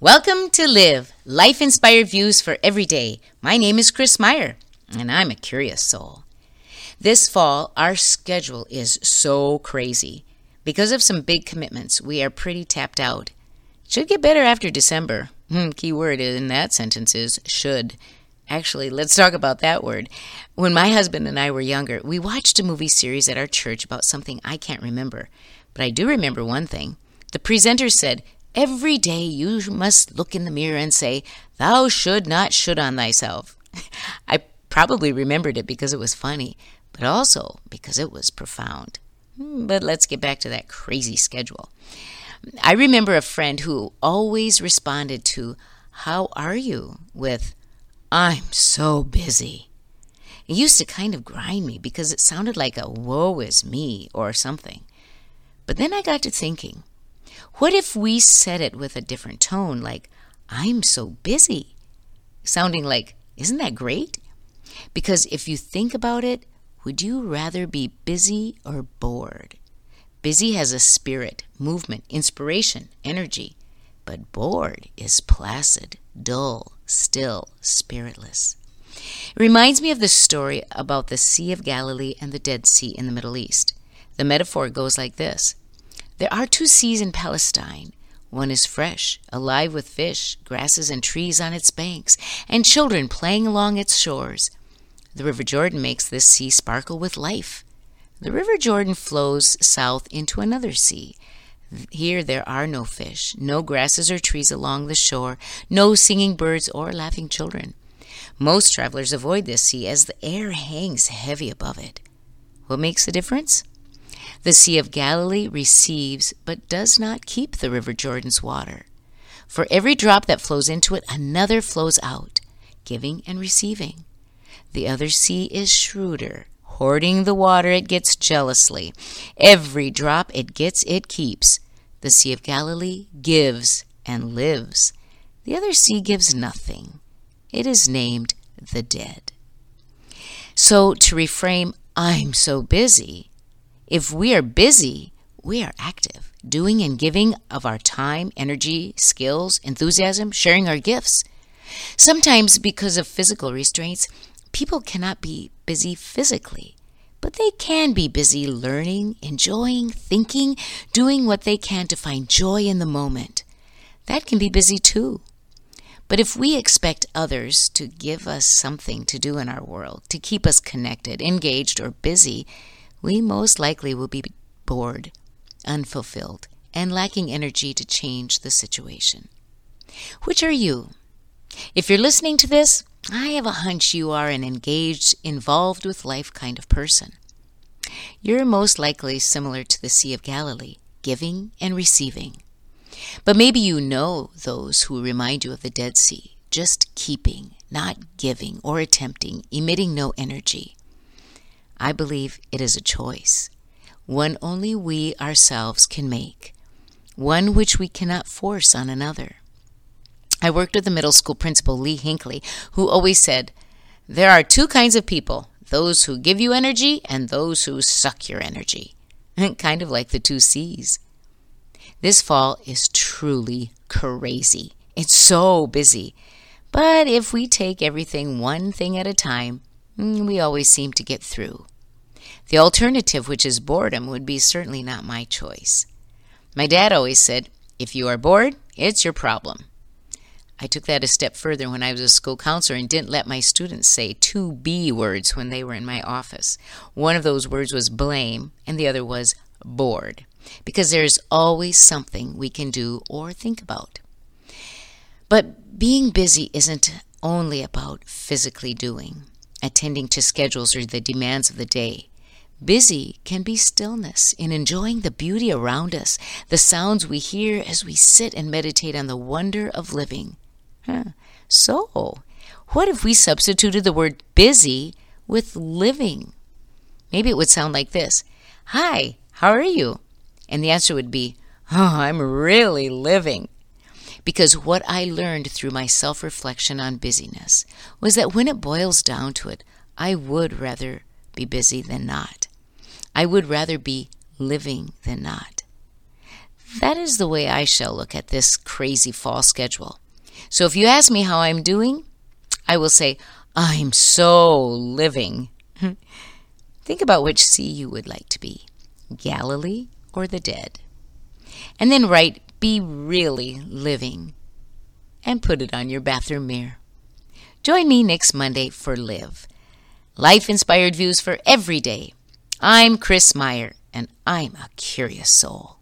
Welcome to Live, life inspired views for every day. My name is Chris Meyer, and I'm a curious soul. This fall, our schedule is so crazy. Because of some big commitments, we are pretty tapped out. Should get better after December. Hmm, key word in that sentence is should. Actually, let's talk about that word. When my husband and I were younger, we watched a movie series at our church about something I can't remember. But I do remember one thing. The presenter said, Every day you must look in the mirror and say, Thou should not should on thyself. I probably remembered it because it was funny, but also because it was profound. Hmm, but let's get back to that crazy schedule. I remember a friend who always responded to, How are you? with, I'm so busy. It used to kind of grind me because it sounded like a woe is me or something. But then I got to thinking, what if we said it with a different tone, like, I'm so busy? Sounding like, isn't that great? Because if you think about it, would you rather be busy or bored? Busy has a spirit, movement, inspiration, energy, but bored is placid, dull, still, spiritless. It reminds me of the story about the Sea of Galilee and the Dead Sea in the Middle East. The metaphor goes like this There are two seas in Palestine. One is fresh, alive with fish, grasses, and trees on its banks, and children playing along its shores. The River Jordan makes this sea sparkle with life. The River Jordan flows south into another sea. Here there are no fish, no grasses or trees along the shore, no singing birds or laughing children. Most travelers avoid this sea as the air hangs heavy above it. What makes the difference? The Sea of Galilee receives but does not keep the River Jordan's water. For every drop that flows into it, another flows out, giving and receiving. The other sea is shrewder. Hoarding the water it gets jealously. Every drop it gets, it keeps. The Sea of Galilee gives and lives. The other sea gives nothing. It is named the dead. So to reframe, I'm so busy, if we are busy, we are active, doing and giving of our time, energy, skills, enthusiasm, sharing our gifts. Sometimes, because of physical restraints, People cannot be busy physically, but they can be busy learning, enjoying, thinking, doing what they can to find joy in the moment. That can be busy too. But if we expect others to give us something to do in our world, to keep us connected, engaged, or busy, we most likely will be bored, unfulfilled, and lacking energy to change the situation. Which are you? If you're listening to this, I have a hunch you are an engaged, involved with life kind of person. You're most likely similar to the Sea of Galilee, giving and receiving. But maybe you know those who remind you of the Dead Sea, just keeping, not giving or attempting, emitting no energy. I believe it is a choice, one only we ourselves can make, one which we cannot force on another. I worked with the middle school principal, Lee Hinckley, who always said, There are two kinds of people those who give you energy and those who suck your energy. kind of like the two seas. This fall is truly crazy. It's so busy. But if we take everything one thing at a time, Mm, we always seem to get through. The alternative, which is boredom, would be certainly not my choice. My dad always said, If you are bored, it's your problem. I took that a step further when I was a school counselor and didn't let my students say two B words when they were in my office. One of those words was blame, and the other was bored, because there's always something we can do or think about. But being busy isn't only about physically doing, attending to schedules or the demands of the day. Busy can be stillness in enjoying the beauty around us, the sounds we hear as we sit and meditate on the wonder of living. So, what if we substituted the word busy with living? Maybe it would sound like this Hi, how are you? And the answer would be, Oh, I'm really living. Because what I learned through my self reflection on busyness was that when it boils down to it, I would rather be busy than not. I would rather be living than not. That is the way I shall look at this crazy fall schedule. So if you ask me how I'm doing, I will say, I'm so living. Think about which sea you would like to be Galilee or the dead. And then write, Be really living, and put it on your bathroom mirror. Join me next Monday for Live Life Inspired Views for Every Day. I'm Chris Meyer, and I'm a curious soul.